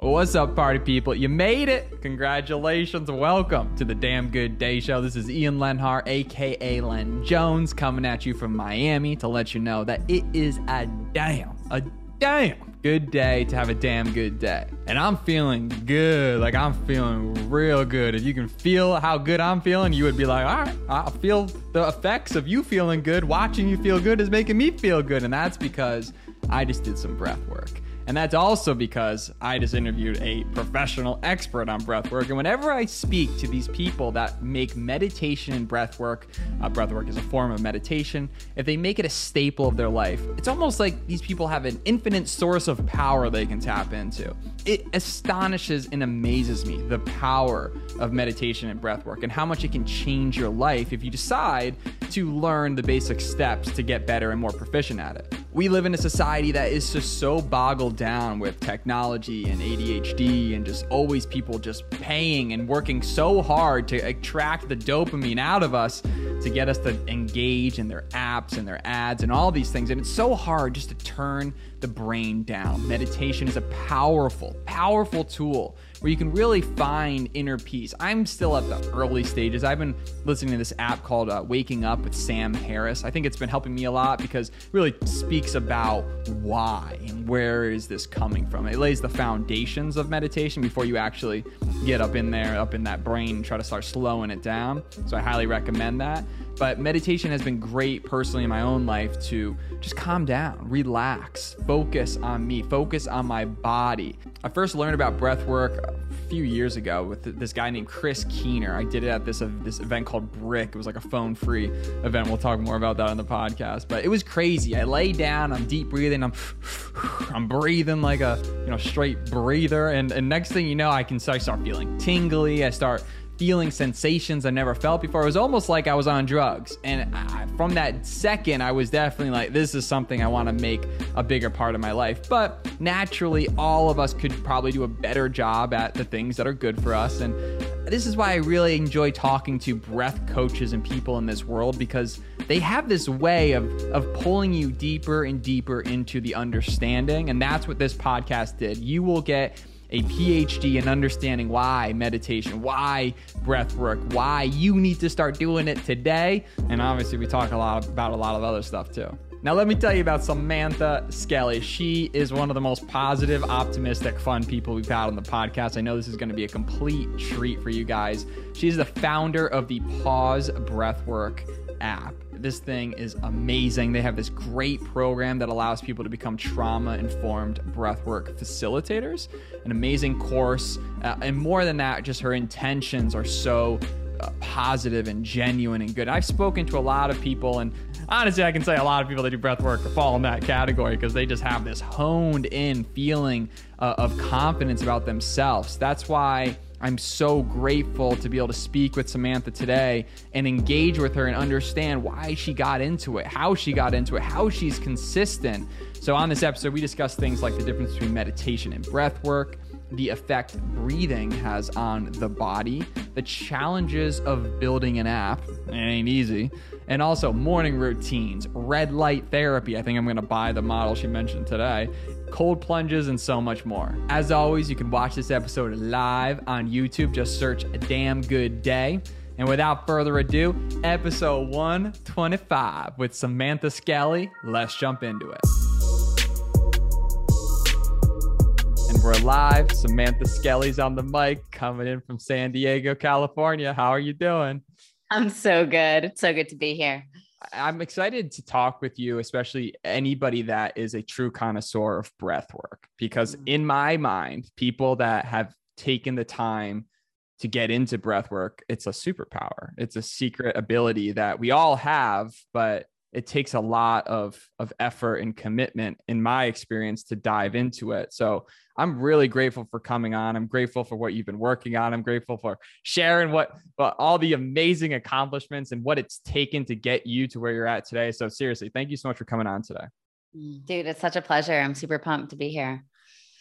What's up, party people? You made it. Congratulations. Welcome to the Damn Good Day Show. This is Ian Lenhart, aka Len Jones, coming at you from Miami to let you know that it is a damn, a damn good day to have a damn good day. And I'm feeling good. Like, I'm feeling real good. If you can feel how good I'm feeling, you would be like, all right, I feel the effects of you feeling good. Watching you feel good is making me feel good. And that's because I just did some breath work. And that's also because I just interviewed a professional expert on breathwork. And whenever I speak to these people that make meditation and breathwork, uh, breathwork is a form of meditation, if they make it a staple of their life, it's almost like these people have an infinite source of power they can tap into. It astonishes and amazes me the power of meditation and breathwork and how much it can change your life if you decide to learn the basic steps to get better and more proficient at it. We live in a society that is just so boggled down with technology and ADHD and just always people just paying and working so hard to attract the dopamine out of us to get us to engage in their apps and their ads and all these things. And it's so hard just to turn the brain down. Meditation is a powerful, powerful tool where you can really find inner peace. I'm still at the early stages. I've been listening to this app called uh, Waking Up with Sam Harris. I think it's been helping me a lot because it really speaks about why and where is this coming from. It lays the foundations of meditation before you actually get up in there, up in that brain, try to start slowing it down. So I highly recommend that. But meditation has been great personally in my own life to just calm down, relax, focus on me, focus on my body. I first learned about breath work a few years ago with this guy named Chris Keener. I did it at this uh, this event called Brick. It was like a phone-free event. We'll talk more about that on the podcast. But it was crazy. I lay down, I'm deep breathing, I'm I'm breathing like a you know straight breather, and, and next thing you know, I can start feeling tingly. I start feeling sensations I never felt before. It was almost like I was on drugs. And I, from that second, I was definitely like, this is something I want to make a bigger part of my life. But naturally, all of us could probably do a better job at the things that are good for us. And this is why I really enjoy talking to breath coaches and people in this world because they have this way of, of pulling you deeper and deeper into the understanding. And that's what this podcast did. You will get a PhD in understanding why meditation, why breath work, why you need to start doing it today. And obviously, we talk a lot about a lot of other stuff too. Now, let me tell you about Samantha Skelly. She is one of the most positive, optimistic, fun people we've had on the podcast. I know this is going to be a complete treat for you guys. She's the founder of the Pause Breathwork app. This thing is amazing. They have this great program that allows people to become trauma informed breathwork facilitators, an amazing course. Uh, and more than that, just her intentions are so uh, positive and genuine and good. I've spoken to a lot of people, and honestly, I can say a lot of people that do breath work fall in that category because they just have this honed in feeling uh, of confidence about themselves. That's why I'm so grateful to be able to speak with Samantha today and engage with her and understand why she got into it, how she got into it, how she's consistent. So, on this episode, we discuss things like the difference between meditation and breath work, the effect breathing has on the body, the challenges of building an app, it ain't easy, and also morning routines, red light therapy. I think I'm going to buy the model she mentioned today, cold plunges, and so much more. As always, you can watch this episode live on YouTube. Just search a damn good day. And without further ado, episode 125 with Samantha Skelly. Let's jump into it. And we're live. Samantha Skelly's on the mic, coming in from San Diego, California. How are you doing? I'm so good. It's so good to be here. I'm excited to talk with you, especially anybody that is a true connoisseur of breath work, because mm-hmm. in my mind, people that have taken the time to get into breath work, it's a superpower. It's a secret ability that we all have, but it takes a lot of of effort and commitment in my experience to dive into it so i'm really grateful for coming on. I'm grateful for what you've been working on. I'm grateful for sharing what but all the amazing accomplishments and what it's taken to get you to where you're at today. So seriously thank you so much for coming on today. Dude it's such a pleasure. I'm super pumped to be here.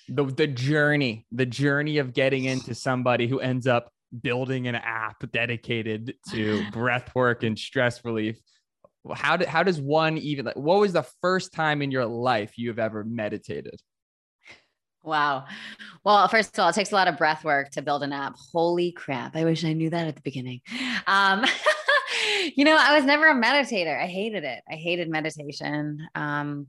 The the journey the journey of getting into somebody who ends up building an app dedicated to breath work and stress relief. How did how does one even like what was the first time in your life you have ever meditated Wow. Well, first of all, it takes a lot of breath work to build an app. Holy crap. I wish I knew that at the beginning. Um, you know, I was never a meditator. I hated it. I hated meditation. Um,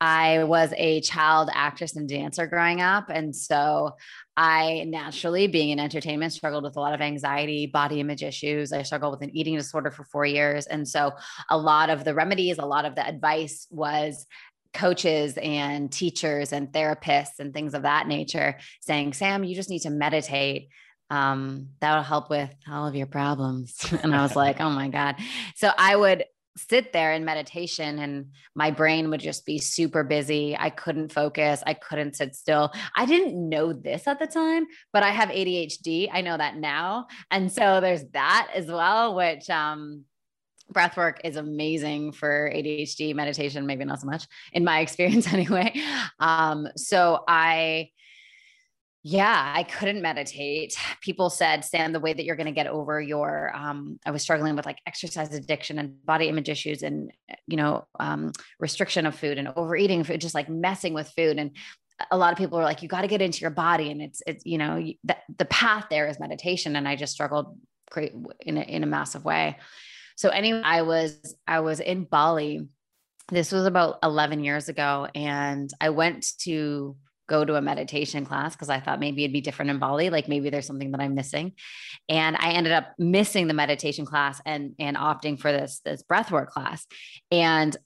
I was a child actress and dancer growing up. And so I naturally, being in entertainment, struggled with a lot of anxiety, body image issues. I struggled with an eating disorder for four years. And so a lot of the remedies, a lot of the advice was coaches and teachers and therapists and things of that nature saying, Sam, you just need to meditate. Um, that'll help with all of your problems. and I was like, oh my God. So I would sit there in meditation and my brain would just be super busy. I couldn't focus. I couldn't sit still. I didn't know this at the time, but I have ADHD. I know that now. And so there's that as well, which um breath work is amazing for ADHD meditation, maybe not so much in my experience anyway. Um, so I, yeah, I couldn't meditate. People said, Sam, the way that you're going to get over your, um, I was struggling with like exercise addiction and body image issues and, you know, um, restriction of food and overeating food, just like messing with food. And a lot of people are like, you got to get into your body. And it's, it's, you know, the, the path there is meditation. And I just struggled great in a, in a massive way. So anyway, I was I was in Bali. This was about 11 years ago and I went to go to a meditation class because I thought maybe it'd be different in Bali, like maybe there's something that I'm missing. And I ended up missing the meditation class and and opting for this this breathwork class. And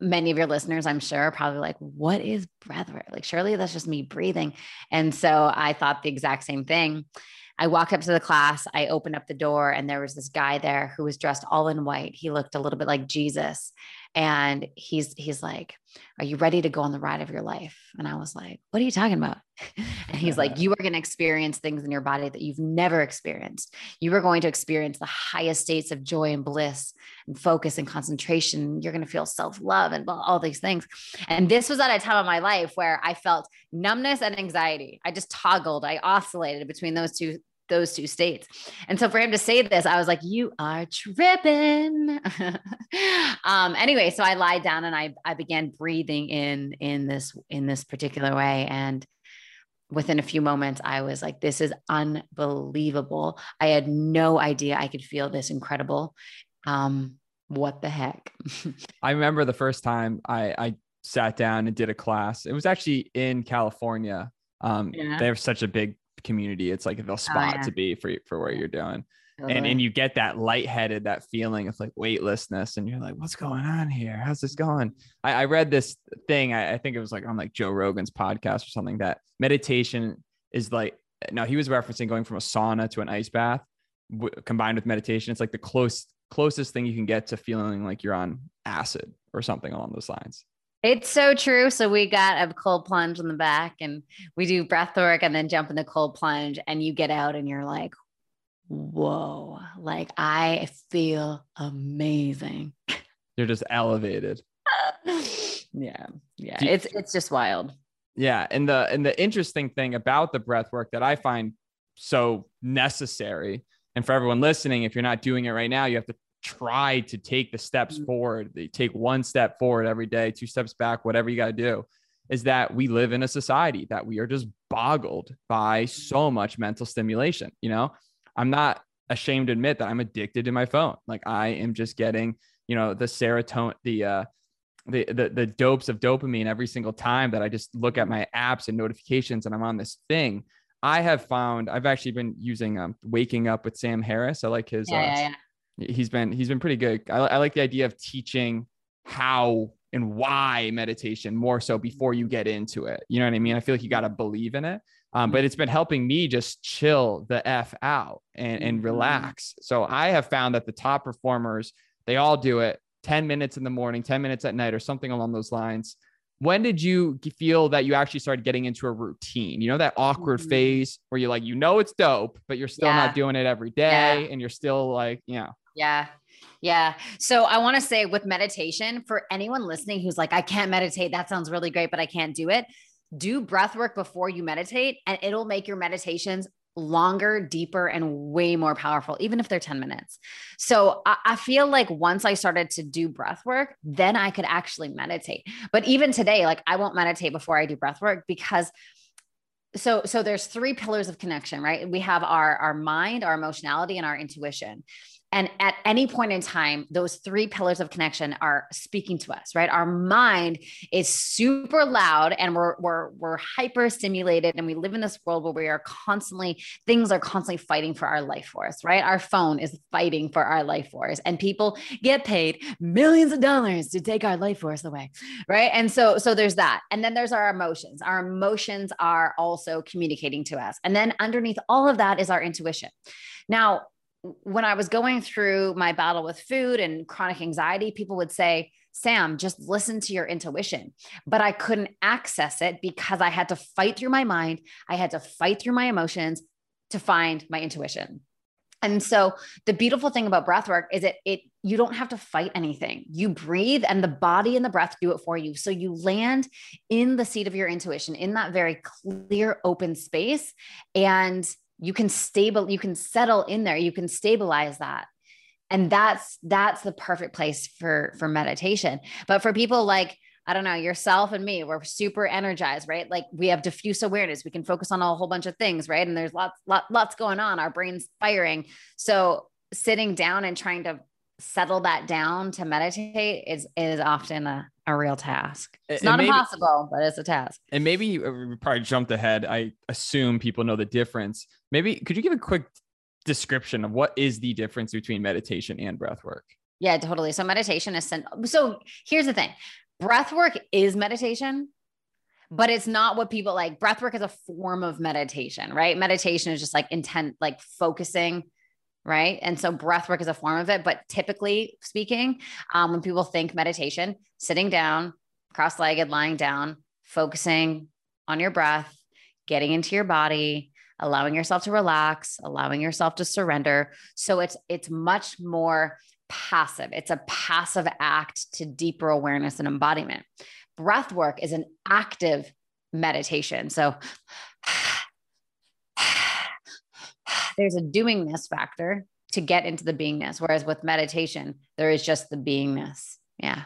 many of your listeners, I'm sure, are probably like, what is breathwork? Like, surely that's just me breathing. And so I thought the exact same thing. I walked up to the class, I opened up the door, and there was this guy there who was dressed all in white. He looked a little bit like Jesus. And he's he's like, Are you ready to go on the ride of your life? And I was like, What are you talking about? And he's like, You are going to experience things in your body that you've never experienced. You are going to experience the highest states of joy and bliss and focus and concentration. You're going to feel self-love and all these things. And this was at a time of my life where I felt numbness and anxiety. I just toggled, I oscillated between those two those two states. And so for him to say this, I was like, you are tripping. um, anyway, so I lied down and I, I began breathing in, in this, in this particular way. And within a few moments, I was like, this is unbelievable. I had no idea I could feel this incredible. Um, what the heck? I remember the first time I, I sat down and did a class. It was actually in California. Um, yeah. They have such a big community. It's like the oh, spot oh, yeah. to be for for what you're doing. Totally. And and you get that lightheaded, that feeling of like weightlessness, and you're like, what's going on here? How's this going? I, I read this thing. I, I think it was like on like Joe Rogan's podcast or something that meditation is like. Now he was referencing going from a sauna to an ice bath w- combined with meditation. It's like the close closest thing you can get to feeling like you're on acid or something along those lines. It's so true. So we got a cold plunge in the back and we do breath work and then jump in the cold plunge and you get out and you're like, whoa, like I feel amazing. You're just elevated. yeah. Yeah. You, it's it's just wild. Yeah. And the and the interesting thing about the breath work that I find so necessary, and for everyone listening, if you're not doing it right now, you have to try to take the steps mm-hmm. forward. They take one step forward every day, two steps back, whatever you got to do. Is that we live in a society that we are just boggled by so much mental stimulation. You know, I'm not ashamed to admit that I'm addicted to my phone. Like I am just getting, you know, the serotonin, the uh, the, the the dopes of dopamine every single time that I just look at my apps and notifications and I'm on this thing. I have found I've actually been using um, waking up with Sam Harris. I like his yeah, uh, yeah, yeah he's been he's been pretty good. I, I like the idea of teaching how and why meditation more so before you get into it. You know what I mean? I feel like you got to believe in it. Um, but it's been helping me just chill the F out and, and mm-hmm. relax. So I have found that the top performers, they all do it 10 minutes in the morning, 10 minutes at night, or something along those lines. When did you feel that you actually started getting into a routine? You know, that awkward mm-hmm. phase where you're like, you know, it's dope, but you're still yeah. not doing it every day. Yeah. And you're still like, you know. Yeah. Yeah. So I want to say with meditation, for anyone listening who's like, I can't meditate, that sounds really great, but I can't do it. Do breath work before you meditate, and it'll make your meditations longer, deeper, and way more powerful, even if they're 10 minutes. So I, I, feel like once I started to do breath work, then I could actually meditate. But even today, like I won't meditate before I do breath work because so so there's three pillars of connection right we have our our mind our emotionality and our intuition and at any point in time, those three pillars of connection are speaking to us, right? Our mind is super loud and we're, we're, we're hyper stimulated. And we live in this world where we are constantly, things are constantly fighting for our life force, right? Our phone is fighting for our life force and people get paid millions of dollars to take our life force away, right? And so, so there's that. And then there's our emotions. Our emotions are also communicating to us. And then underneath all of that is our intuition. Now, when I was going through my battle with food and chronic anxiety, people would say, Sam, just listen to your intuition. But I couldn't access it because I had to fight through my mind. I had to fight through my emotions to find my intuition. And so the beautiful thing about breath work is it it you don't have to fight anything. You breathe and the body and the breath do it for you. So you land in the seat of your intuition in that very clear open space and you can stable you can settle in there you can stabilize that. And that's that's the perfect place for for meditation. But for people like i don't know yourself and me we're super energized right? Like we have diffuse awareness. We can focus on a whole bunch of things right? And there's lots lot, lots going on. Our brains firing. So sitting down and trying to settle that down to meditate is is often a, a real task. It's not maybe, impossible, but it's a task. And maybe uh, we probably jumped ahead. I assume people know the difference. Maybe could you give a quick description of what is the difference between meditation and breath work? Yeah, totally. So meditation is so here's the thing. Breath work is meditation, but it's not what people like. Breath work is a form of meditation, right? Meditation is just like intent, like focusing right? And so breath work is a form of it. But typically speaking, um, when people think meditation, sitting down, cross legged, lying down, focusing on your breath, getting into your body, allowing yourself to relax, allowing yourself to surrender. So it's it's much more passive. It's a passive act to deeper awareness and embodiment. Breath work is an active meditation. So there's a doingness factor to get into the beingness. Whereas with meditation, there is just the beingness. Yeah.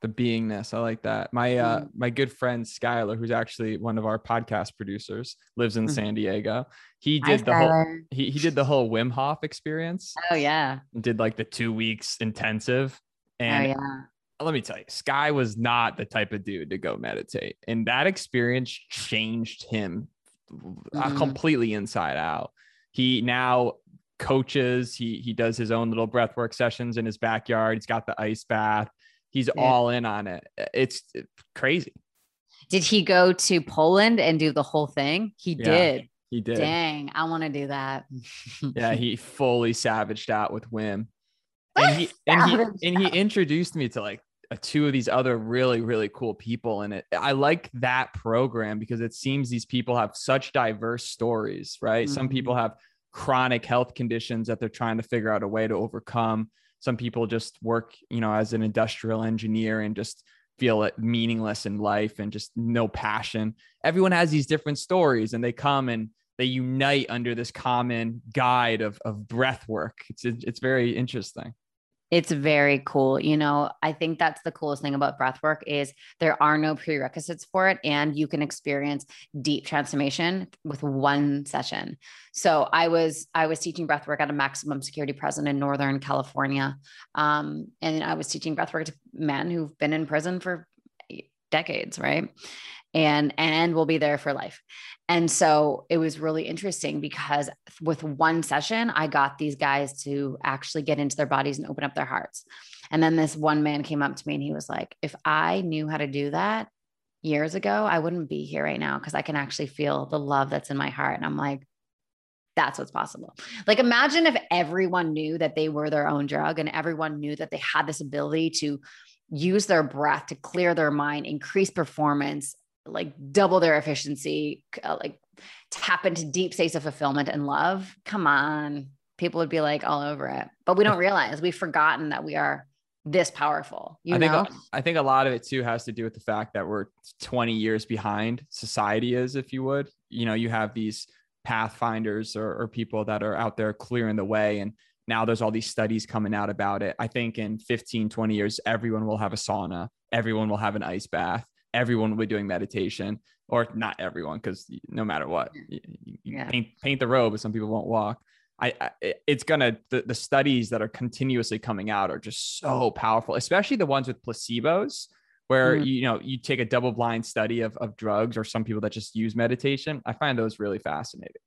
The beingness. I like that. My uh mm. my good friend Skylar, who's actually one of our podcast producers, lives in mm. San Diego. He did Hi, the Skylar. whole he, he did the whole Wim Hof experience. Oh yeah. Did like the two weeks intensive. Oh, and oh, yeah let me tell you, Sky was not the type of dude to go meditate. And that experience changed him mm completely inside out. He now coaches. He he does his own little breathwork sessions in his backyard. He's got the ice bath. He's yeah. all in on it. It's crazy. Did he go to Poland and do the whole thing? He yeah, did. He did. Dang, I want to do that. yeah, he fully savaged out with Wim. And he and he and he introduced me to like two of these other really really cool people in it. I like that program because it seems these people have such diverse stories right? Mm-hmm. some people have chronic health conditions that they're trying to figure out a way to overcome. Some people just work you know as an industrial engineer and just feel it meaningless in life and just no passion. Everyone has these different stories and they come and they unite under this common guide of, of breath work. It's it's very interesting it's very cool. You know, I think that's the coolest thing about breath work is there are no prerequisites for it and you can experience deep transformation with one session. So I was I was teaching breath work at a maximum security prison in Northern California. Um, and I was teaching breath work to men who've been in prison for decades, right? And and will be there for life. And so it was really interesting because with one session, I got these guys to actually get into their bodies and open up their hearts. And then this one man came up to me and he was like, if I knew how to do that years ago, I wouldn't be here right now because I can actually feel the love that's in my heart. And I'm like, that's what's possible. Like, imagine if everyone knew that they were their own drug and everyone knew that they had this ability to use their breath to clear their mind, increase performance, like double their efficiency, uh, like tap into deep states of fulfillment and love, come on, people would be like all over it. But we don't realize we've forgotten that we are this powerful. You I know? think I think a lot of it too has to do with the fact that we're 20 years behind society is, if you would. You know, you have these pathfinders or, or people that are out there clearing the way and now there's all these studies coming out about it. I think in 15, 20 years, everyone will have a sauna, everyone will have an ice bath everyone will be doing meditation or not everyone, because no matter what, you, you Yeah. paint paint the road, but some people won't walk. I, I it's gonna the, the studies that are continuously coming out are just so powerful, especially the ones with placebos, where Mm. you know you take a double blind study of of drugs or some people that just use meditation. I find those really fascinating.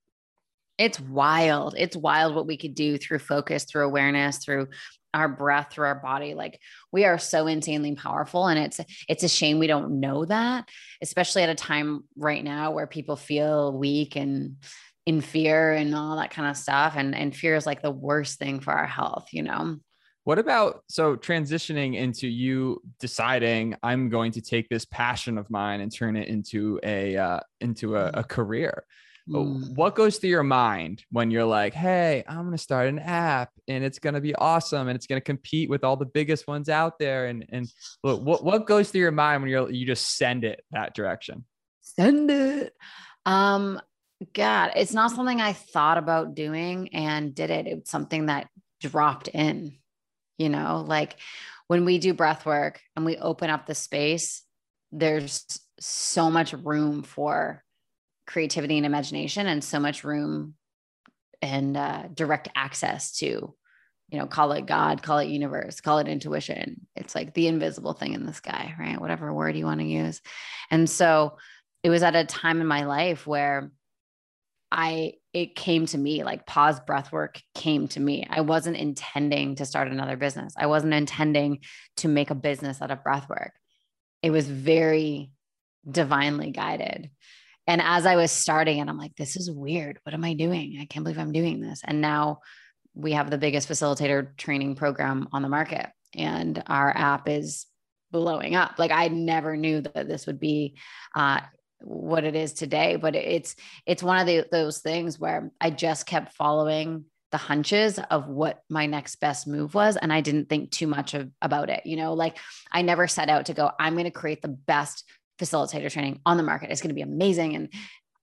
It's wild. It's wild what we could do through focus, through awareness, through our breath, through our body. Like we are so insanely powerful. And it's it's a shame we don't know that, especially at a time right now where people feel weak and in fear and all that kind of stuff. And and fear is like the worst thing for our health, you know? What about so transitioning into you deciding I'm going to take this passion of mine and turn it into a uh, into a, a career? Mm. What goes through your mind when you're like, "Hey, I'm going to start an app and it's going to be awesome and it's going to compete with all the biggest ones out there?" And and what what- goes through your mind when you're you just send it that direction? Send it. Um, God, it's not something I thought about doing and did it. It's something that dropped in, you know, like when we do breath work and we open up the space, there's so much room for creativity and imagination and so much room and uh, direct access to you know call it god call it universe call it intuition. It's like the invisible thing in the sky right? Whatever word you want to use. And so it was at a time in my life where i it came to me like pause breath work came to me. I wasn't intending to start another business. I wasn't intending to make a business out of breath work. It was very divinely guided and as I was starting and I'm like, this is weird. What am I doing? I can't believe I'm doing this. And now we have the biggest facilitator training program on the market, and our app is blowing up. Like I never knew that this would be uh, what it is today, but it's it's one of the, those things where I just kept following the hunches of what my next best move was and i didn't think too much of, about it you know like i never set out to go i'm going to create the best facilitator training on the market. It's going to be amazing. And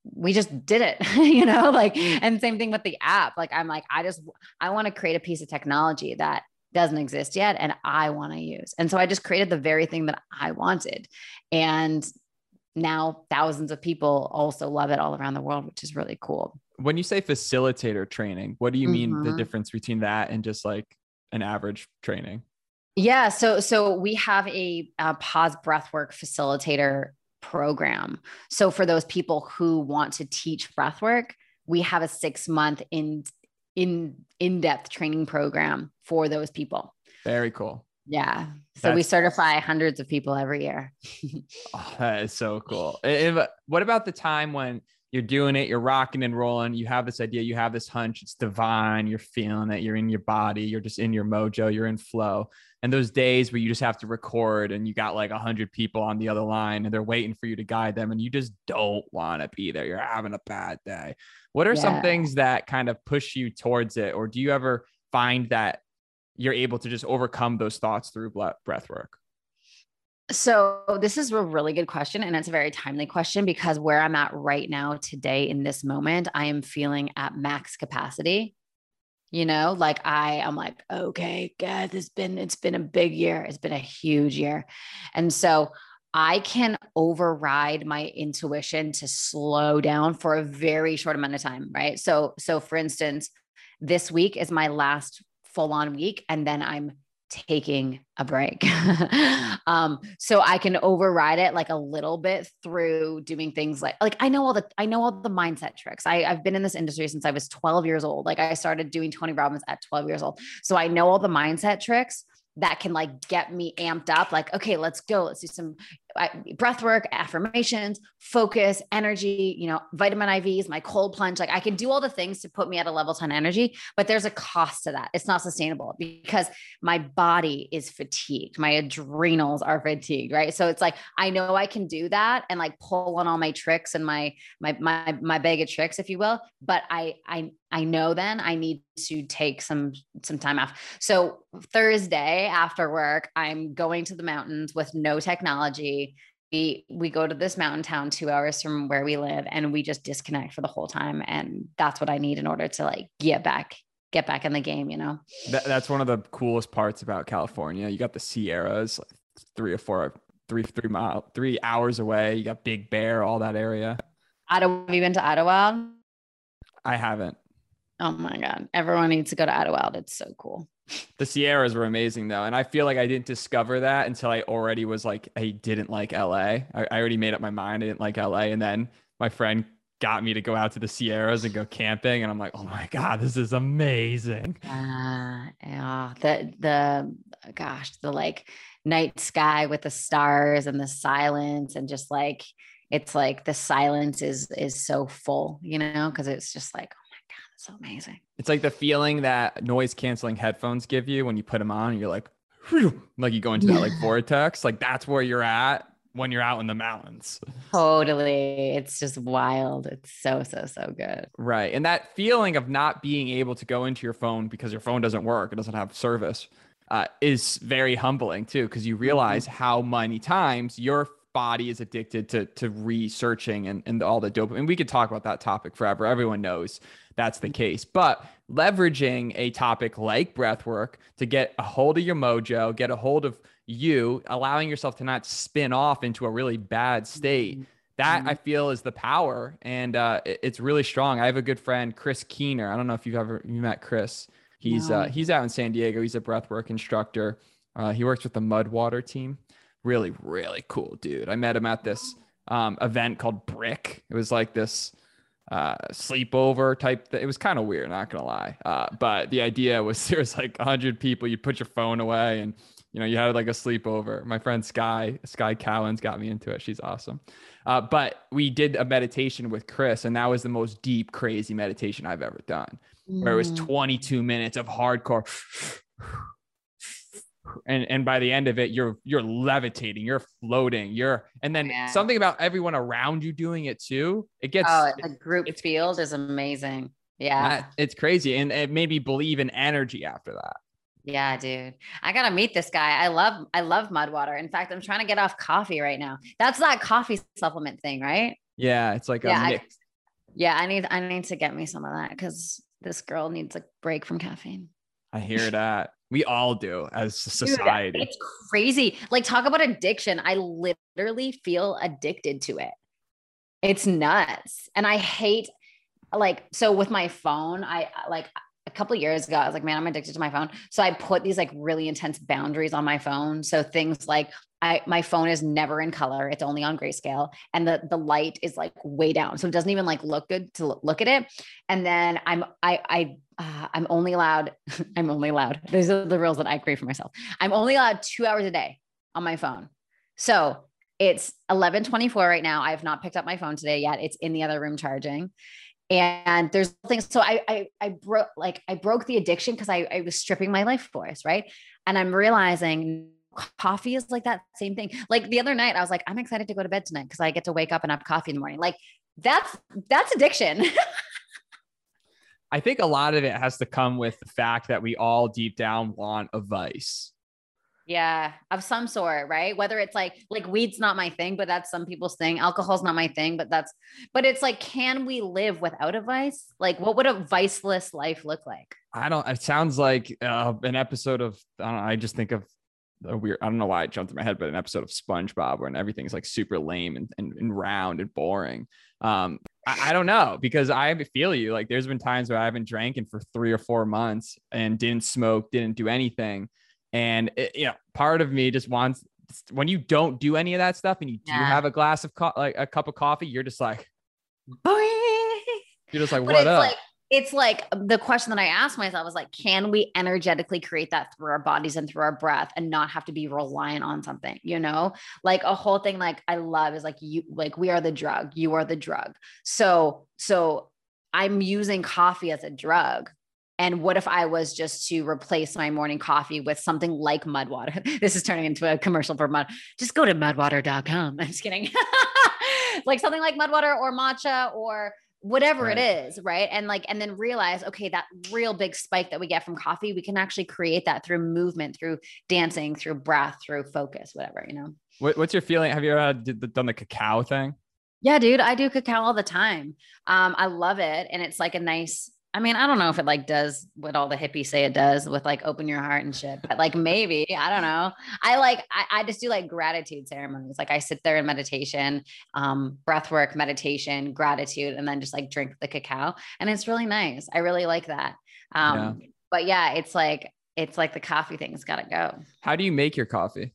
we just did it, you know, like, and same thing with the app. Like, I'm like, I just, I want to create a piece of technology that doesn't exist yet and I want to use. And so I just created the very thing that I wanted. And now thousands of people also love it all around the world, which is really cool. When you say facilitator training, what do you mean the Mhm. difference between that and just like an average training? Yeah, so so we have a, uh pause breathwork facilitator program. So for those people who want to teach breathwork, we have a six month in in in depth training program for those people. Very cool. Yeah, so we certify hundreds of people every year. Oh, that is so cool. And- and what about the time when you're doing it, you're rocking and rolling, you have this idea, you have this hunch, it's divine, you're feeling it, you're in your body, you're just in your mojo, you're in flow. And those days where you just have to record and you got like a hundred people on the other line and they're waiting for you to guide them and you just don't want to be there. You're having a bad day. What are some things that kind of push you towards it? Or do you ever find that you're able to just overcome those thoughts through breath work? So this is a really good question and it's a very timely question because where I'm at right now today in this moment, I am feeling at max capacity. You know, like I i'm like, okay, God, it's been it's been a big year. It's been a huge year. And so I can override my intuition to slow down for a very short amount of time, right? So so for instance, this week is my last full on week and then I'm taking a break. um, so I can override it like a little bit through doing things like like I know all the I know all the mindset tricks. I, I've been in this industry since I was 12 years old. Like I started doing Tony Robbins at 12 years old. So I know all the mindset tricks that can like get me amped up like okay let's go let's do some breath work affirmations focus energy you know vitamin ivs my cold plunge like i can do all the things to put me at a level 10 energy but there's a cost to that. It's not sustainable because my body is fatigued. My adrenals are fatigued right? So it's like i know i can do that and like pull on all my tricks and my my my my bag of tricks if you will but i i i know then i need to take some some time off. So thursday after work i'm going to the mountains with no technology we we go to this mountain town two hours from where we live and we just disconnect for the whole time and that's what i need in order to like get back get back in the game you know That, that's one of the coolest parts about California. You got the Sierras, like three or four, three three mile three hours away. You got Big Bear, all that area. Ottawa, have you been to Ottawa? I haven't. Oh my god, everyone needs to go to Ottawa. It's so cool. The Sierras were amazing though, and I feel like I didn't discover that until I already was like I didn't like LA. I, I already made up my mind I didn't like LA, and then my friend got me to go out to the Sierras and go camping, and I'm like, oh my god, this is amazing. Uh, yeah, the the gosh, the like night sky with the stars and the silence, and just like it's like the silence is is so full, you know, because it's just like so amazing. It's like the feeling that noise canceling headphones give you when you put them on and you're like, like you go into that like vortex. Like that's where you're at when you're out in the mountains. Totally. It's just wild. It's so, so, so good. Right. And that feeling of not being able to go into your phone because your phone doesn't work, it doesn't have service, uh, is very humbling too, because you realize mm-hmm. how many times your body is addicted to to researching and, and all the dopamine. We could talk about that topic forever. Everyone knows that's the case. But leveraging a topic like breath work to get a hold of your mojo, get a hold of you, allowing yourself to not spin off into a really bad state. Mm-hmm. That mm-hmm. I feel is the power, and uh, it, it's really strong. I have a good friend, Chris Keener. I don't know if you've ever you met Chris. He's no. uh, he's out in San Diego. He's a breathwork instructor. Uh, he works with the Mudwater team. Really, really cool dude. I met him at this um, event called Brick. It was like this uh, sleepover type. Th- it was kind of weird, not gonna lie. Uh, but the idea was there was like hundred people. You put your phone away, and you know you had like a sleepover. My friend Sky Sky Cowens got me into it. She's awesome. Uh, but we did a meditation with Chris, and that was the most deep, crazy meditation I've ever done. Where it was mm. 22 minutes of hardcore and and by the end of it you're you're levitating you're floating you're and then something about everyone around you doing it too it gets oh the group it's, field is amazing. Yeah. It's crazy and it made me believe in energy after that. Yeah dude. I gotta meet this guy. I love i love mudwater in fact i'm trying to get off coffee right now. That's that coffee supplement thing right? Yeah it's like yeah, I, yeah i need i need to get me some of that because this girl needs a break from caffeine. I hear that we all do as society. Dude, it's crazy. Like, talk about addiction. I literally feel addicted to it. It's nuts. And I hate, like, so with my phone, I like couple years ago, I was like, man, I'm addicted to my phone. So I put these like really intense boundaries on my phone. So things like I my phone is never in color. It's only on grayscale. And the the light is like way down. So it doesn't even like look good to look at it. And then I'm I I uh, I'm only allowed, I'm only allowed. These are the rules that I create for myself. I'm only allowed two hours a day on my phone. So it's 1124 right now. I have not picked up my phone today yet. It's in the other room charging. And there's things. So I I, I broke like I broke the addiction because I, I was stripping my life force, right? And I'm realizing coffee is like that same thing. Like the other night, I was like, I'm excited to go to bed tonight because I get to wake up and have coffee in the morning. Like that's that's addiction. I think a lot of it has to come with the fact that we all deep down want a vice. Yeah, of some sort, right? Whether it's like like weed's not my thing, but that's some people's thing. Alcohol's not my thing, but that's but it's like can we live without a vice? Like what would a viceless life look like? I don't it sounds like uh, an episode of I don't know, I just think of a weird I don't know why it jumped in my head, but an episode of SpongeBob where everything's like super lame and, and, and round and boring. Um, I, I, don't know because I feel you. Like there's been times where I haven't drank in for three or four months and didn't smoke, didn't do anything. And it, you know, part of me just wants when you don't do any of that stuff and you do yeah. have a glass of co- like a cup of coffee, you're just like, you're just like, what up? Like, it's like um, the question that I asked myself was like, can we energetically create that through our bodies and through our breath and not have to be reliant on something, you know? Like a whole thing like I love is like you like we are the drug, you are the drug. So so I'm using coffee as a drug. And what if I was just to replace my morning coffee with something like Mudwater? this is turning into a commercial for Mud. Just go to mudwater.com. I'm just kidding. like something like Mudwater or matcha or whatever right. it is right and like and then realize okay that real big spike that we get from coffee we can actually create that through movement through dancing through breath through focus whatever you know what, what's your feeling have you ever done the cacao thing yeah dude i do cacao all the time um i love it and it's like a nice I mean, I don't know if it like does what all the hippies say it does with like open your heart and shit, but like maybe, I don't know. I like, I, I just do like gratitude ceremonies. Like I sit there in meditation, um, breath work, meditation, gratitude, and then just like drink the cacao. And it's really nice. I really like that. Um, yeah. But yeah, it's like, it's like the coffee thing's got to go. How do you make your coffee?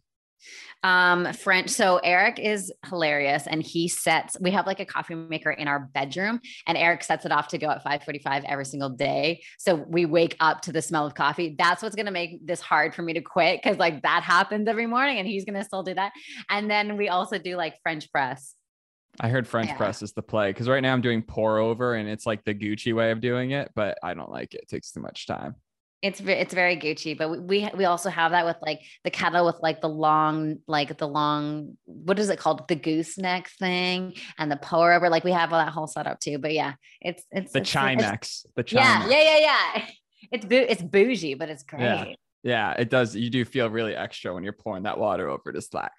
Um, French. So Eric is hilarious and he sets, we have like a coffee maker in our bedroom and Eric sets it off to go at 545 every single day. So we wake up to the smell of coffee. That's what's going to make this hard for me to quit. Cause like that happens every morning and he's going to still do that. And then we also do like French press. I heard French yeah. press is the play because right now I'm doing pour over and it's like the Gucci way of doing it, but I don't like it. It takes too much time. It's it's very Gucci, but we we also have that with like the kettle with like the long like the long what is it called the gooseneck thing and the pour over like we have all that whole setup too. But yeah, it's it's the it's, Chemex. The Chemex. Yeah, yeah, yeah, yeah. It's it's bougie, but it's great. Yeah. Yeah, it does. You do feel really extra when you're pouring that water over to slack.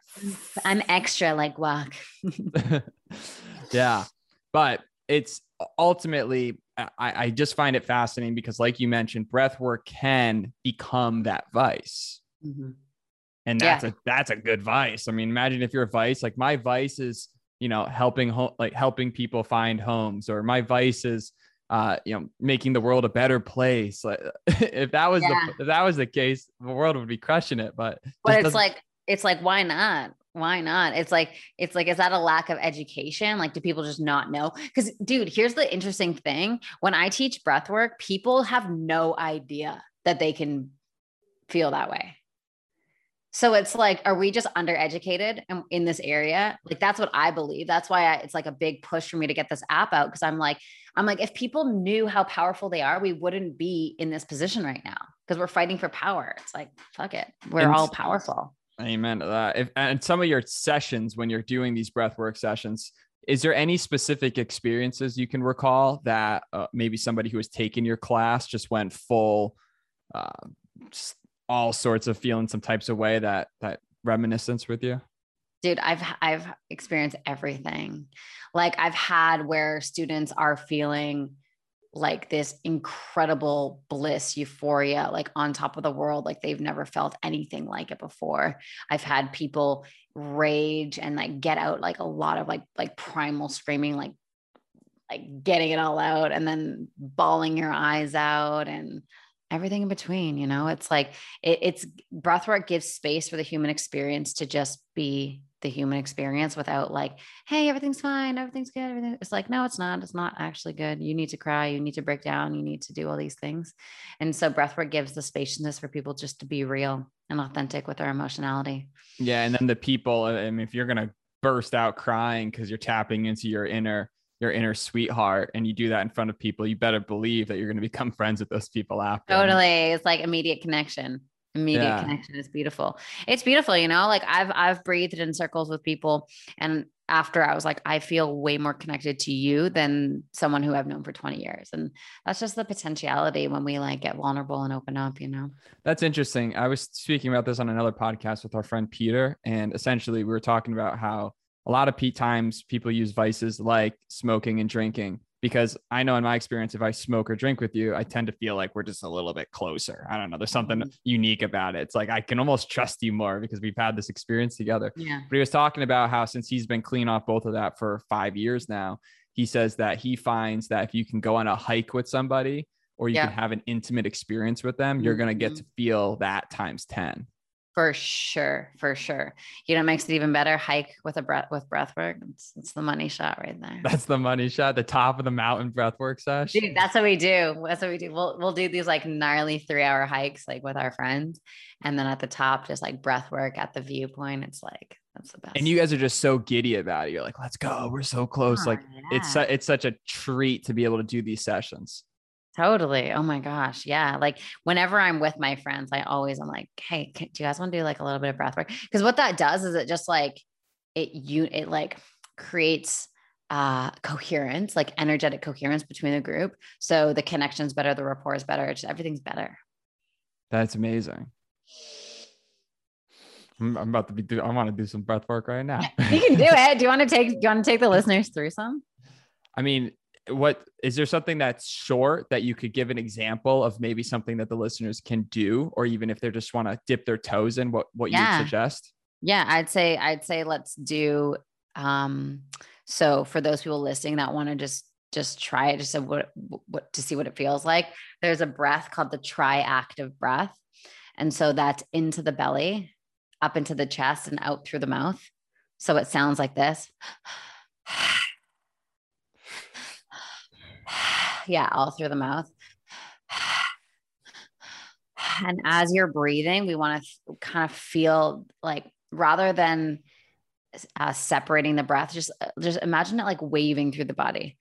I'm extra like walk. yeah. But it's ultimately I, I just find it fascinating because, like you mentioned, breath work can become that vice. Mm-hmm. And that's yeah. a that's a good vice. I mean, imagine if your vice, like my vice is, you know, helping home like helping people find homes, or my vice is uh, you know, making the world a better place. Like if that was yeah. the if that was the case, the world would be crushing it. But but it's like it's like why not? Why not? It's like it's like is that a lack of education? Like do people just not know? Because dude here's the interesting thing. When i teach breath work people have no idea that they can feel that way. So it's like are we just undereducated in, this area? Like that's what i believe. That's why I, it's like a big push for me to get this app out because i'm like i'm like if people knew how powerful they are we wouldn't be in this position right now because we're fighting for power. It's like fuck it. We're and all powerful Amen to that. If, and some of your sessions, when you're doing these breathwork sessions, is there any specific experiences you can recall that uh, maybe somebody who has taken your class just went full, uh, just all sorts of feeling some types of way that that reminiscence with you? Dude, I've I've experienced everything. Like I've had where students are feeling like this incredible bliss, euphoria, like on top of the world, like they've never felt anything like it before. I've had people rage and like get out like a lot of like like primal screaming, like like getting it all out and then bawling your eyes out and everything in between you know it's like it, it's breathwork gives space for the human experience to just be the human experience without like, hey, everything's fine, everything's good, everything. It's like, no, it's not. It's not actually good. You need to cry, you need to break down, you need to do all these things. And so breathwork gives the spaciousness for people just to be real and authentic with their emotionality. Yeah. And then the people, uh, I mean, if you're gonna burst out crying because you're tapping into your inner your inner sweetheart and you do that in front of people, you better believe that you're going to become friends with those people after. Totally. It's like immediate connection immediate yeah. connection is beautiful. It's beautiful you know like i've i've breathed in circles with people and after i was like i feel way more connected to you than someone who i've known for 20 years and that's just the potentiality when we like get vulnerable and open up you know? That's interesting. I was speaking about this on another podcast with our friend peter and essentially we were talking about how a lot of times people use vices like smoking and drinking because I know in my experience, if I smoke or drink with you, I tend to feel like we're just a little bit closer. I don't know. There's something mm-hmm. unique about it. It's like I can almost trust you more because we've had this experience together. Yeah. But he was talking about how since he's been clean off both of that for five years now, he says that he finds that if you can go on a hike with somebody or you yeah. can have an intimate experience with them, you're going to get mm-hmm. to feel that times 10. For sure, for sure. You know, it makes it even better. Hike with a breath with breath work. It's, it's the money shot right there. That's the money shot. The top of the mountain breath work session. Dude, that's what we do. That's what we do. We'll we'll do these like gnarly three hour hikes like with our friends, and then at the top, just like breath work at the viewpoint. It's like that's the best. And you guys are just so giddy about it. You're like, let's go. We're so close. Oh, like yeah. it's it's such a treat to be able to do these sessions. Totally. Oh my gosh. Yeah. Like whenever I'm with my friends, I always I'm like, hey, can, do you guys want to do like a little bit of breath work? Because what that does is it just like it you it like creates uh coherence, like energetic coherence between the group. So the connection's better, the rapport is better, just everything's better. That's amazing. I'm, I'm about to be do I want to do some breath work right now. you can do it. Do you want to take do you want to take the listeners through some? I mean, what is there something that's short that you could give an example of maybe something that the listeners can do or even if they just want to dip their toes in what what Yeah. you suggest Yeah, I'd say I'd say let's do um so for those people listening that want to just just try it just so what what to see what it feels like. There's a breath called the triactive breath. And so that's into the belly, up into the chest and out through the mouth. So it sounds like this. Yeah, all through the mouth. And as you're breathing, we want to kind of feel like rather than uh, separating the breath, just uh, just imagine it like waving through the body.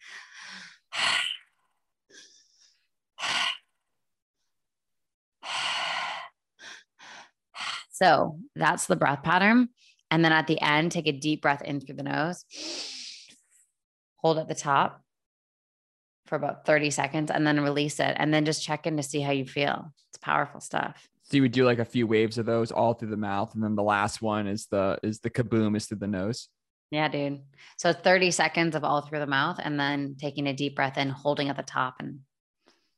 So that's the breath pattern. And then at the end, take a deep breath in through the nose, hold at the top for about 30 seconds, and then release it. And then just check in to see how you feel. It's powerful stuff. so you would do like a few waves of those all through the mouth and then the last one is the is the kaboom is through the nose Yeah, dude. So 30 seconds of all through the mouth and then taking a deep breath in, holding at the top. And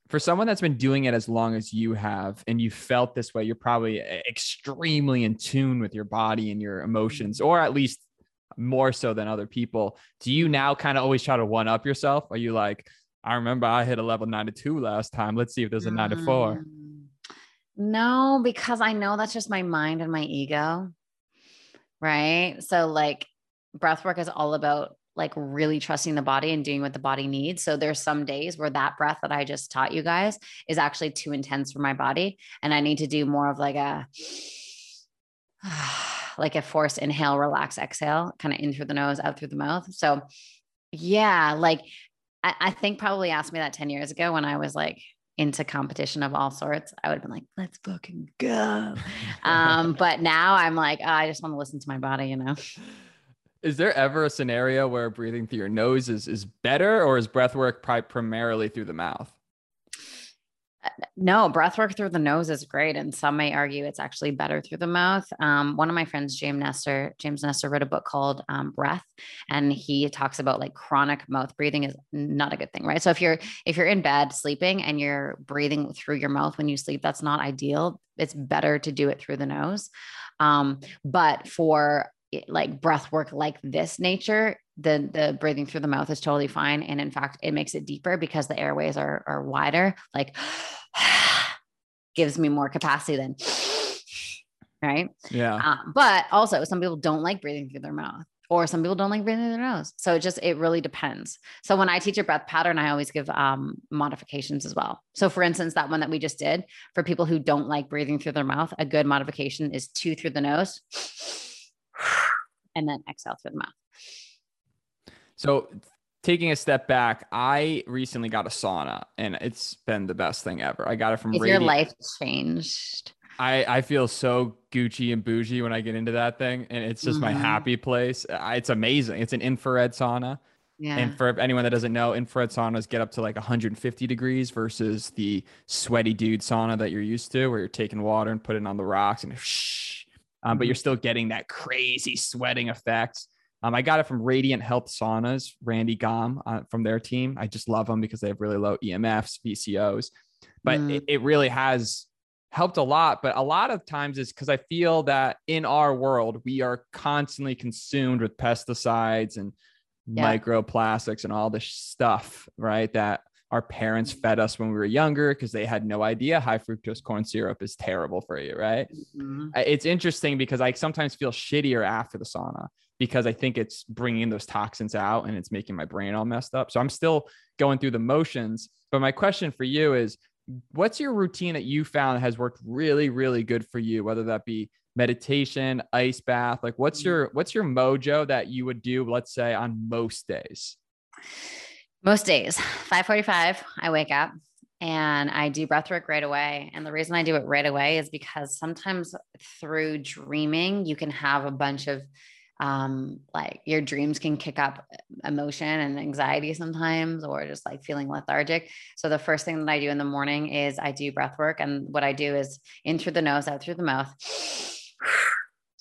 for someone that's been doing it as long as you have and you felt this way you're probably e, extremely in tune with your body and your emotions mm-hmm. or at least more so than other people do you now kind of always try to one up yourself are you like i remember i hit a level 92 last time let's see if there's a 94 Mm, No, because I know that's just my mind and my ego. Right. So, like, breath work is all about like really trusting the body and doing what the body needs. So, there's some days where that breath that I just taught you guys is actually too intense for my body. And I need to do more of like a, like a forced inhale, relax, exhale, kind of in through the nose, out through the mouth. So, yeah, like I, I think probably asked me that 10 years ago when I was like into competition of all sorts. I would have been like, let's fucking go. Um, but now I'm like, oh, I just want to listen to my body, you know? is there ever a scenario where breathing through your nose is is better or is breath work pri- primarily through the mouth No, breath work through the nose is great. And some may argue it's actually better through the mouth. Um, one of my friends, James Nestor, James Nestor wrote a book called um, Breath, and he talks about like chronic mouth breathing is not a good thing, right? So if you're if you're in bed sleeping and you're breathing through your mouth when you sleep, that's not ideal. It's better to do it through the nose. Um, but for like breath work like this nature, the the breathing through the mouth is totally fine. And in fact, it makes it deeper because the airways are are wider. Like gives me more capacity than right. yeah Um, but also, some people don't like breathing through their mouth, or some people don't like breathing through their nose. So it just it really depends. So when I teach a breath pattern, I always give um, modifications as well. So for instance, that one that we just did for people who don't like breathing through their mouth, a good modification is two through the nose, and then exhale through the mouth. So, taking a step back, I recently got a sauna and it's been the best thing ever. I got it from Is Radiant. your life changed? I, I feel so Gucci and bougie when I get into that thing, and it's just my Mhm. happy place. I, it's amazing. It's an infrared sauna. Yeah. And for anyone that doesn't know, infrared saunas get up to like 150 degrees versus the sweaty dude sauna that you're used to, where you're taking water and putting it on the rocks and shh, um, but Mhm. you're still getting that crazy sweating effect. Um, I got it from Radiant Health Saunas, Randy Gom uh, from their team. I just love them because they have really low EMFs, VCOs, but Mm. it, it really has helped a lot. But a lot of times is because I feel that in our world, we are constantly consumed with pesticides and Yeah. microplastics and all this stuff, right? That our parents fed us when we were younger because they had no idea high fructose corn syrup is terrible for you, right? Mhm. It's interesting because I sometimes feel shittier after the sauna because I think it's bringing those toxins out and it's making my brain all messed up. So I'm still going through the motions. But my question for you is what's your routine that you found has worked really, really good for you, whether that be meditation, ice bath? Like what's your what's your mojo that you would do, let's say, on most days? Most days, 5:45, I wake up and I do breath work right away. And the reason I do it right away is because sometimes through dreaming, you can have a bunch of um like your dreams can kick up emotion and anxiety sometimes or just like feeling lethargic. So the first thing that i do in the morning is i do breath work. And what i do is in through the nose out through the mouth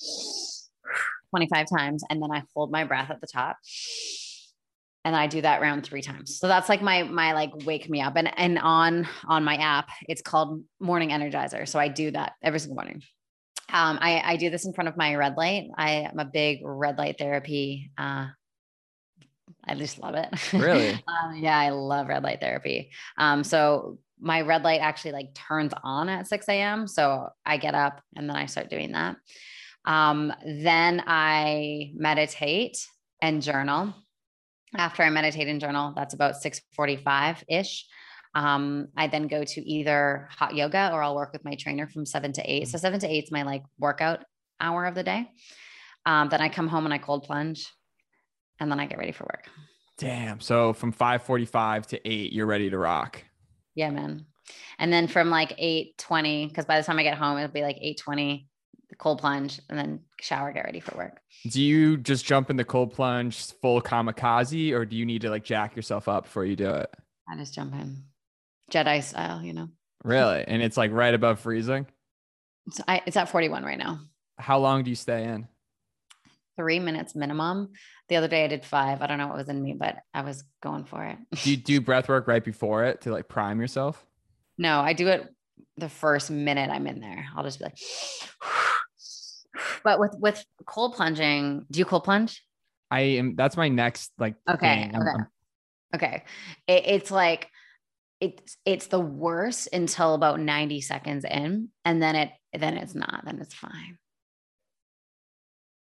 25 times. And then i hold my breath at the top and I do that round three times. So that's like my my like wake me up. And and on on my app, it's called Morning Energizer. So I do that every single morning. Um, I, I do this in front of my red light. I am a big red light therapy. Uh, I just love it. Really? um, yeah, I love red light therapy. Um, so my red light actually like turns on at 6 a.m. So I get up and then I start doing that. Um, then I meditate and journal. After I meditate and journal, that's about 6:45 ish. Um, I then go to either hot yoga or I'll work with my trainer from seven to eight. So seven to eight is my like workout hour of the day. Um, then I come home and I cold plunge, and then I get ready for work. Damn. So from 5:45 to 8, you're ready to rock. Yeah, man. And then from like 8:20, because by the time I get home, it'll be like 8:20, cold plunge, and then shower, get ready for work. Do you just jump in the cold plunge full kamikaze or do you need to like jack yourself up before you do it? I just jump in. Jedi style, you know. Really? And it's like right above freezing? It's, I, it's at 41 right now. How long do you stay in? Three minutes minimum. The other day I did five. I don't know what was in me, but I was going for it. Do you do breath work right before it to like prime yourself? No, I do it the first minute I'm in there. I'll just be like, but with with cold plunging, do you cold plunge? I am that's my next like Okay. thing. Okay. I'm- Okay. It, it's like it's it's the worst until about 90 seconds in. And then it then it's not. Then it's fine.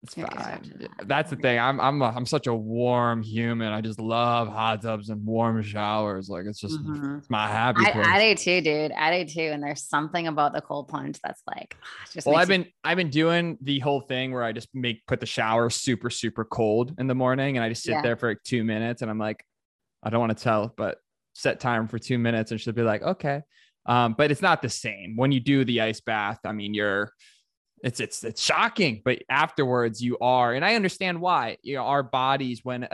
It's You're fine. Yeah. That's the thing. I'm I'm a, I'm such a warm human. I just love hot tubs and warm showers. Like it's just Mhm. it's my happy I, place. I do too, dude. I do too. And there's something about the cold plunge that's like just well, I've you- been I've been doing the whole thing where I just make put the shower super super cold in the morning, and I just sit Yeah. there for like two minutes, and I'm like, I don't want to tell, but set time for two minutes, and she'll be like, okay. Um, but it's not the same when you do the ice bath. I mean, you're it's it's it's shocking, but afterwards you are, and I understand why. You know, our bodies when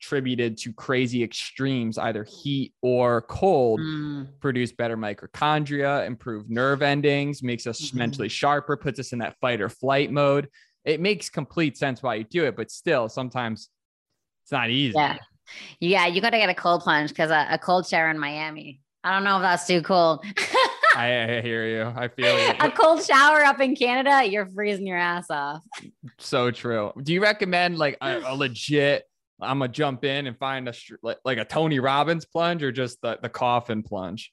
attributed to crazy extremes, either heat or cold, Mm, produce better mitochondria, improve nerve endings, makes us Mhm. mentally sharper, puts us in that fight or flight mode. It makes complete sense why you do it, but still, sometimes it's not easy. yeah. Yeah, you got to get a cold plunge because a, a cold shower in Miami. I don't know if that's too cold. I, I hear you. I feel you. a cold shower up in Canada, you're freezing your ass off. so true. Do you recommend like a, a legit? I'm gonna jump in and find a like, like a Tony Robbins plunge or just the, the coffin plunge.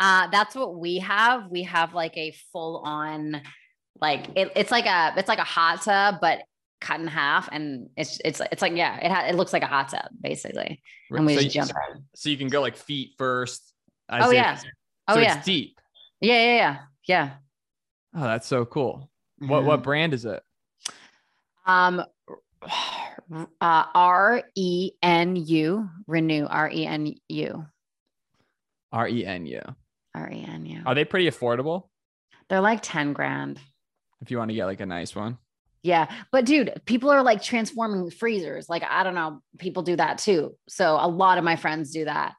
Uh, that's what we have. We have like a full on, like it, it's like a it's like a hot tub, but cut in half, and it's it's it's like yeah, it ha- it looks like a hot tub basically, and we so, just you, jump in. so you can go like feet first. Oh yeah, oh so yeah, it's deep. Yeah, yeah, yeah, yeah. Oh, that's so cool. What what Mhm. brand is it? Um, uh, R E N U renew R E N U R E N U. R E N U. Are they pretty affordable They're like ten grand. if you want to get like a nice one? Yeah. But dude, people are like transforming freezers. Like, I don't know, people do that too. So a lot of my friends do that.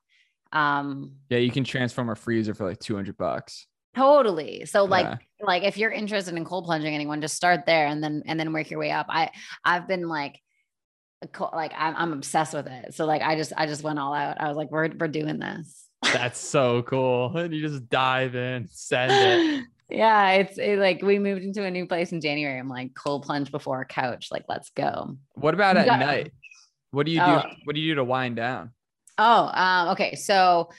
Um, Yeah, you can transform a freezer for like 200 bucks. Totally. So like, Yeah. like if you're interested in cold plunging anyone, just start there and then, and then work your way up. I, I've been like, like I'm, I'm obsessed with it. So like, I just, I just went all out. I was like, we're, we're doing this. That's so cool. And you just dive in, send it. yeah. It's it, like, we moved into a new place in January. I'm like cold plunge before a couch. Like, let's go. What about You at got- night? What do you do? Oh. What do you do to wind down? Oh, um, okay. So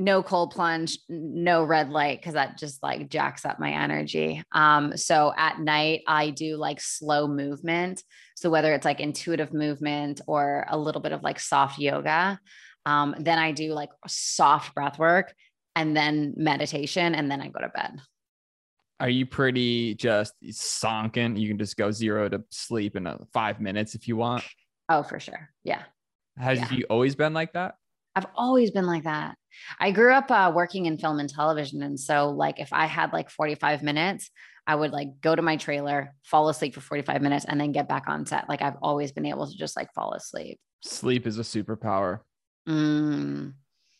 no cold plunge, no red light, because that just like jacks up my energy. Um, so at night I do like slow movement. So whether it's like intuitive movement or a little bit of like soft yoga, um, then I do like soft breath work and then meditation, and then I go to bed. Are you pretty just sunken? You can just go zero to sleep in uh five minutes if you want. Oh, for sure. Yeah. Has Yeah. you always been like that? I've always been like that. I grew up uh, working in film and television. And so, like, if I had like 45 minutes, I would like go to my trailer, fall asleep for 45 minutes, and then get back on set. Like, I've always been able to just like fall asleep. Sleep is a superpower. Mm,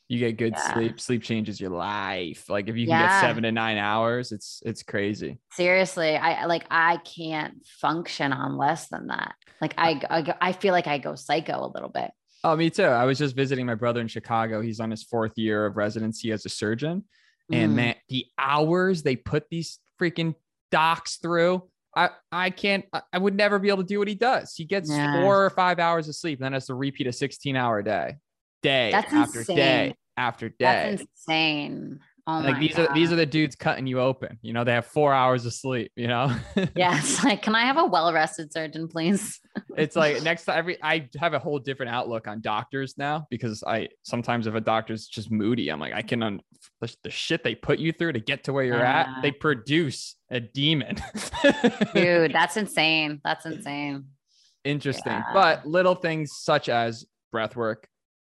You get good Yeah. sleep. Sleep changes your life. Like if you can Yeah. get seven to nine hours, it's it's crazy. seriously, I like, I can't function on less than that. Like, I, I, I feel like I go psycho a little bit. Oh, me too. I was just visiting my brother in Chicago. He's on his fourth year of residency as a surgeon. And Mm. man, the hours they put these freaking docs through, I, I can't, I- I would never be able to do what he does. He gets Yeah. four or five hours of sleep and then has to repeat a 16 hour day, day That's after insane. day after day. That's insane. Oh like these God. are these are the dudes cutting you open. You know, they have four hours of sleep. You know, yes. like, can I have a well rested surgeon, please? it's like next to every I have a whole different outlook on doctors now because I sometimes if a doctor's just moody, I'm like I can un- the, shit they put you through to get to where you're at. They uh. produce a demon. Dude, that's insane. That's insane. Interesting, Yeah. but little things such as breath work,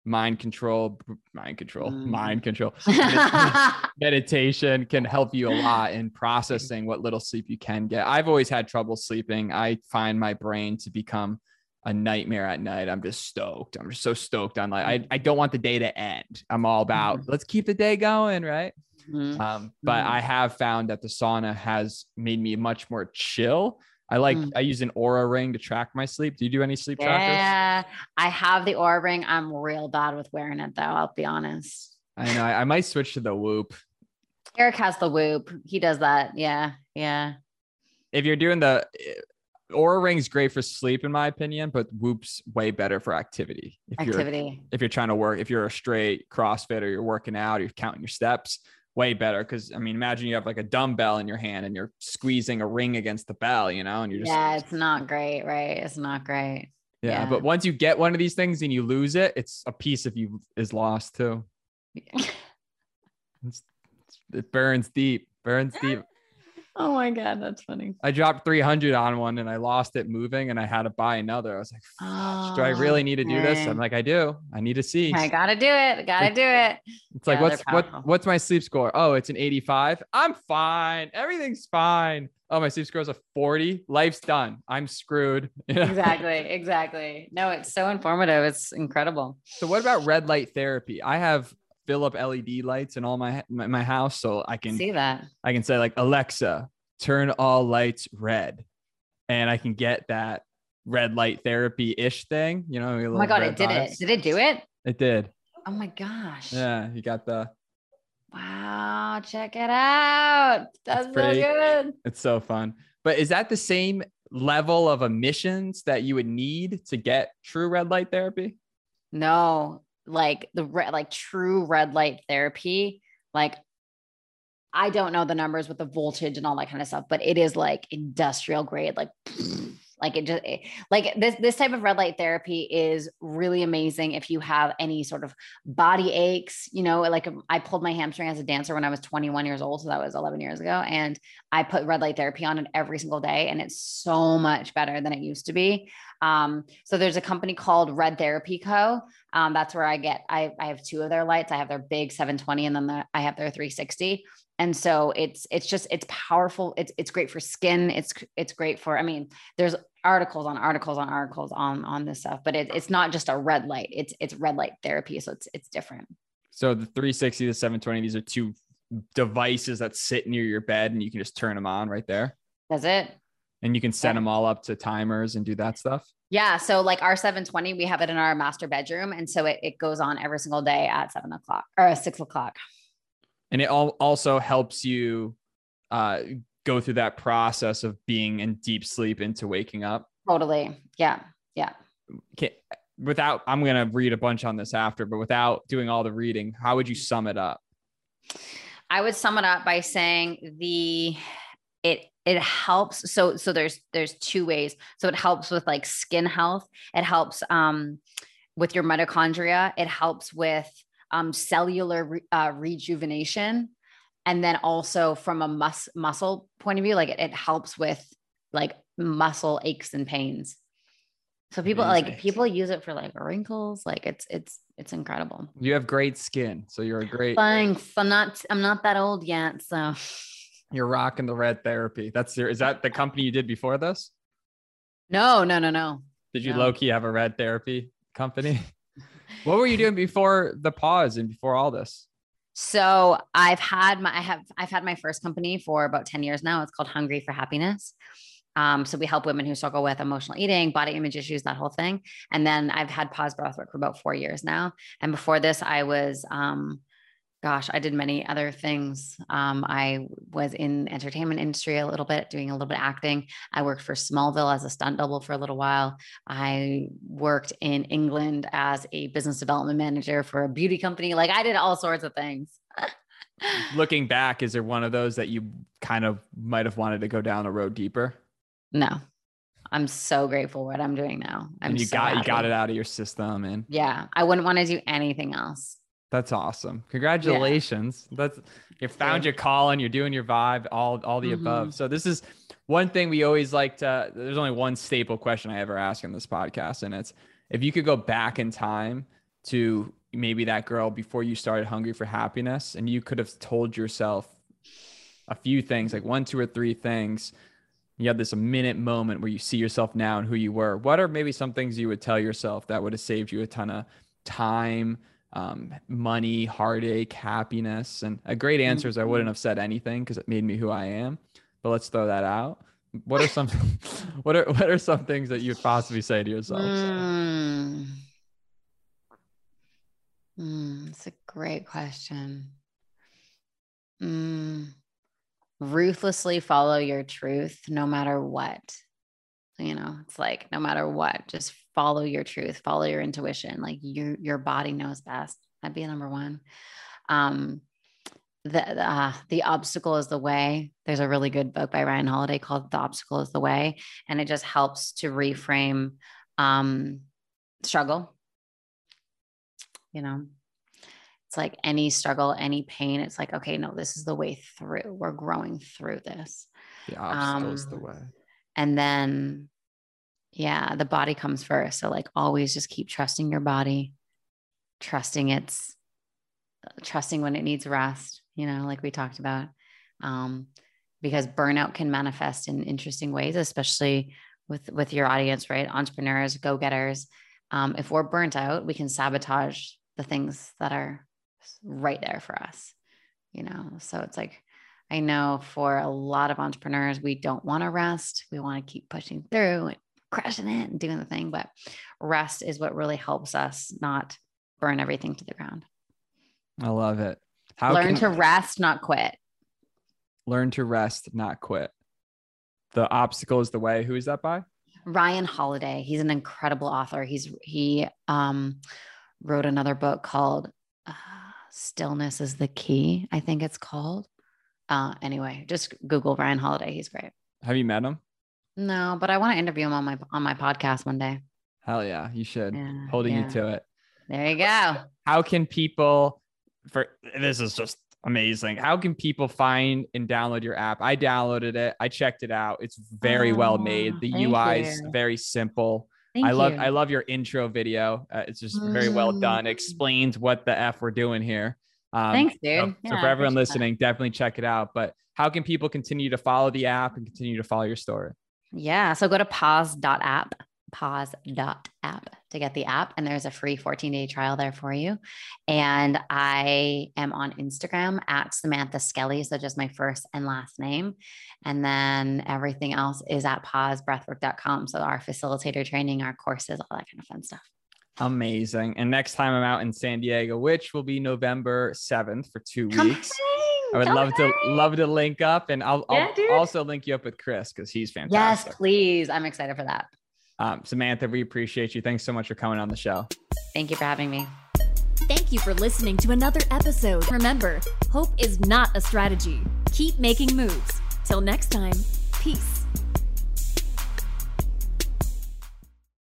mind control, mind control, Mm. mind control, meditation can help you a lot in processing what little sleep you can get. I've always had trouble sleeping. I find my brain to become a nightmare at night. I'm just stoked. I'm just so stoked on like I, I don't want the day to end. I'm all about let's keep the day going, right? Mhm. Um, but Mhm. I have found that the sauna has made me much more chill. I like Mm. I use an Oura ring to track my sleep. Do you do any sleep trackers? Yeah, I have the Oura ring. I'm real bad with wearing it though. I'll be honest. I know. I, I might switch to the whoop. Eric has the whoop. He does that. Yeah, yeah. If you're doing the Oura ring's great for sleep, in my opinion, but whoop's way better for activity. If you're Activity. if you're trying to work, if you're a straight CrossFit or you're working out, or you're counting your steps, way better. Because I mean, imagine you have like a dumbbell in your hand and you're squeezing a ring against the bell, you know, and you're just Yeah, it's not great, right? It's not great. yeah. yeah. But once you get one of these things and you lose it, it's a piece of you is lost too. It's, it burns deep, burns deep. Oh my god, that's funny. I dropped 300 on one and I lost it moving and I had to buy another. I was like, "Fuck, do I really need to do this? I'm like, I do. I need to see. I gotta do it. Gotta do it. It's like, Yeah, what's what what's my sleep score? Oh, it's an 85. I'm fine. Everything's fine. Oh, my sleep score is a 40. Life's done. I'm screwed. Exactly. Exactly. No, it's so informative. It's incredible. So what about red light therapy? I have Philip LED lights in all my my, my house, so I can See that? I can say like Alexa, turn all lights red, and I can get that red light therapy ish thing. You know, Oh my god, it did it. Did it do it? It did. Oh my gosh. Yeah, you got the. Wow, check it out. That's, so good. It's so fun. But is that the same level of emissions that you would need to get true red light therapy? No, like the re- like true red light therapy, like I don't know the numbers with the voltage and all that kind of stuff, but it is like industrial grade, like like it just like this this type of red light therapy is really amazing if you have any sort of body aches, you know, like um, I pulled my hamstring as a dancer when I was 21 years old, so that was 11 years ago, and I put red light therapy on it every single day, and it's so much better than it used to be. Um, so there's a company called Red Therapy Co. Um, that's where I get I, I have two of their lights. I have their big 720 and then the, I have their 360. And so it's it's just it's powerful. It's it's great for skin. It's it's great for I mean, there's articles on articles on articles on on this stuff, but it, it's not just a red light. It's it's red light therapy. So it's it's different. So the 360 the 720, these are two devices that sit near your bed and you can just turn them on right there. That's it. And you can set Yeah. them all up to timers and do that stuff. Yeah. So like our 720, we have it in our master bedroom. And so it, it goes on every single day at seven o'clock or six o'clock. And it all also helps you uh, go through that process of being in deep sleep into waking up. Totally. Yeah. Yeah. Okay, without, I'm going to read a bunch on this after, but without doing all the reading, how would you sum it up? I would sum it up by saying the it it helps so so there's there's two ways. So it helps with like skin health, it helps um with your mitochondria, it helps with um cellular re- uh, rejuvenation and then also from a mus- muscle point of view like it, it helps with like muscle aches and pains. So people Amazing. like people use it for like wrinkles, like it's it's it's incredible. You have great skin. So you're a great, Thanks. I'm not I'm not that old yet, so you're rocking the red therapy. That's your, is that the company you did before this? no, no, no, no. Did you No. low key have a red therapy company? what were you doing before the pause and before all this? So I've had my I have I've had my first company for about 10 years now. It's called Hungry for Happiness. Um, so we help women who struggle with emotional eating, body image issues, that whole thing. And then I've had pause breathwork for about four years now. And before this, I was, um, gosh, I did many other things. Um, I was in entertainment industry a little bit, doing a little bit acting. I worked for Smallville as a stunt double for a little while. I worked in England as a business development manager for a beauty company. Like I did all sorts of things. Looking back, is there one of those that you kind of might have wanted to go down a road deeper? No, I'm so grateful what I'm doing now. I'm and you so got you got it out of your system, and Yeah, I wouldn't want to do anything else. That's awesome. Congratulations. That's you found your call and you're doing your vibe, all all the above. Mhm. So this is one thing we always like to. There's only one staple question I ever ask in this podcast, and it's if you could go back in time to maybe that girl before you started Hungry for Happiness, and you could have told yourself a few things, like one, two, or three things. You had this a minute moment where you see yourself now and who you were. What are maybe some things you would tell yourself that would have saved you a ton of time, um, money, heartache, happiness? And a great answer is I wouldn't have said anything because it made me who I am. But let's throw that out. What are some what are what are some things that you'd possibly say to yourself? Mm. Mm, it's a great question. Mm. Ruthlessly follow your truth no matter what. You know, it's like no matter what, just follow your truth, follow your intuition. Like your your body knows best. That'd be number one. Um, the the, uh, the obstacle is the way. There's a really good book by Ryan Holiday called "The Obstacle Is the Way," and it just helps to reframe um, struggle. You know, it's like any struggle, any pain. It's like, okay, no, this is the way through. We're growing through this. The obstacle is the um, way. And then, yeah, the body comes first. So, like, always just keep trusting your body, trusting it's, trusting when it needs rest, you know, like we talked about. Um, because burnout can manifest in interesting ways, especially with with your audience, right? Entrepreneurs, go getters. Um, if we're burnt out, we can sabotage the things that are right there for us, you know. So it's like I know for a lot of entrepreneurs, we don't want to rest. We want to keep pushing through and crushing it and doing the thing. But rest is what really helps us not burn everything to the ground. I love it. How Learn to rest, not quit. learn to rest, not quit? The obstacle is the way. Who is that by? Ryan Holiday. He's an incredible author. He's he um, wrote another book called uh, "Stillness is the Key." I think it's called. Uh, anyway, just Google Ryan Holiday. He's great. Have you met him? No, but I want to interview him on my on my podcast one day. Hell yeah, you should. Yeah, Holding yeah. you to it. There you go. How can people for this is just amazing. How can people find and download your app? I downloaded it. I checked it out. It's very well made. Oh, The UI is very simple. Thank I love you. I love your intro video. Uh, it's just very well done. Mm. Explains what the f we're doing here. Um, Thanks, so- dude. So, Yeah, for everyone appreciate that. listening, definitely check it out. But how can people continue to follow the app and continue to follow your story? Yeah. So go to pause.app, pause.app to get the app. And there's a free 14 day trial there for you. And I am on Instagram at Samantha Skelly. So just my first and last name. And then everything else is at pausebreathwork.com. So our facilitator training, our courses, all that kind of fun stuff. Amazing. And next time I'm out in San Diego, which will be November 7th for two Come weeks. Hang, I would love to hang. love to link up and I'll, Yeah, I'll also link you up with Chris because he's fantastic. Yes, please. I'm excited for that. Um, Samantha, we appreciate you. Thanks so much for coming on the show. Thank you for having me. Thank you for listening to another episode. Remember, hope is not a strategy. Keep making moves. Till next time, peace.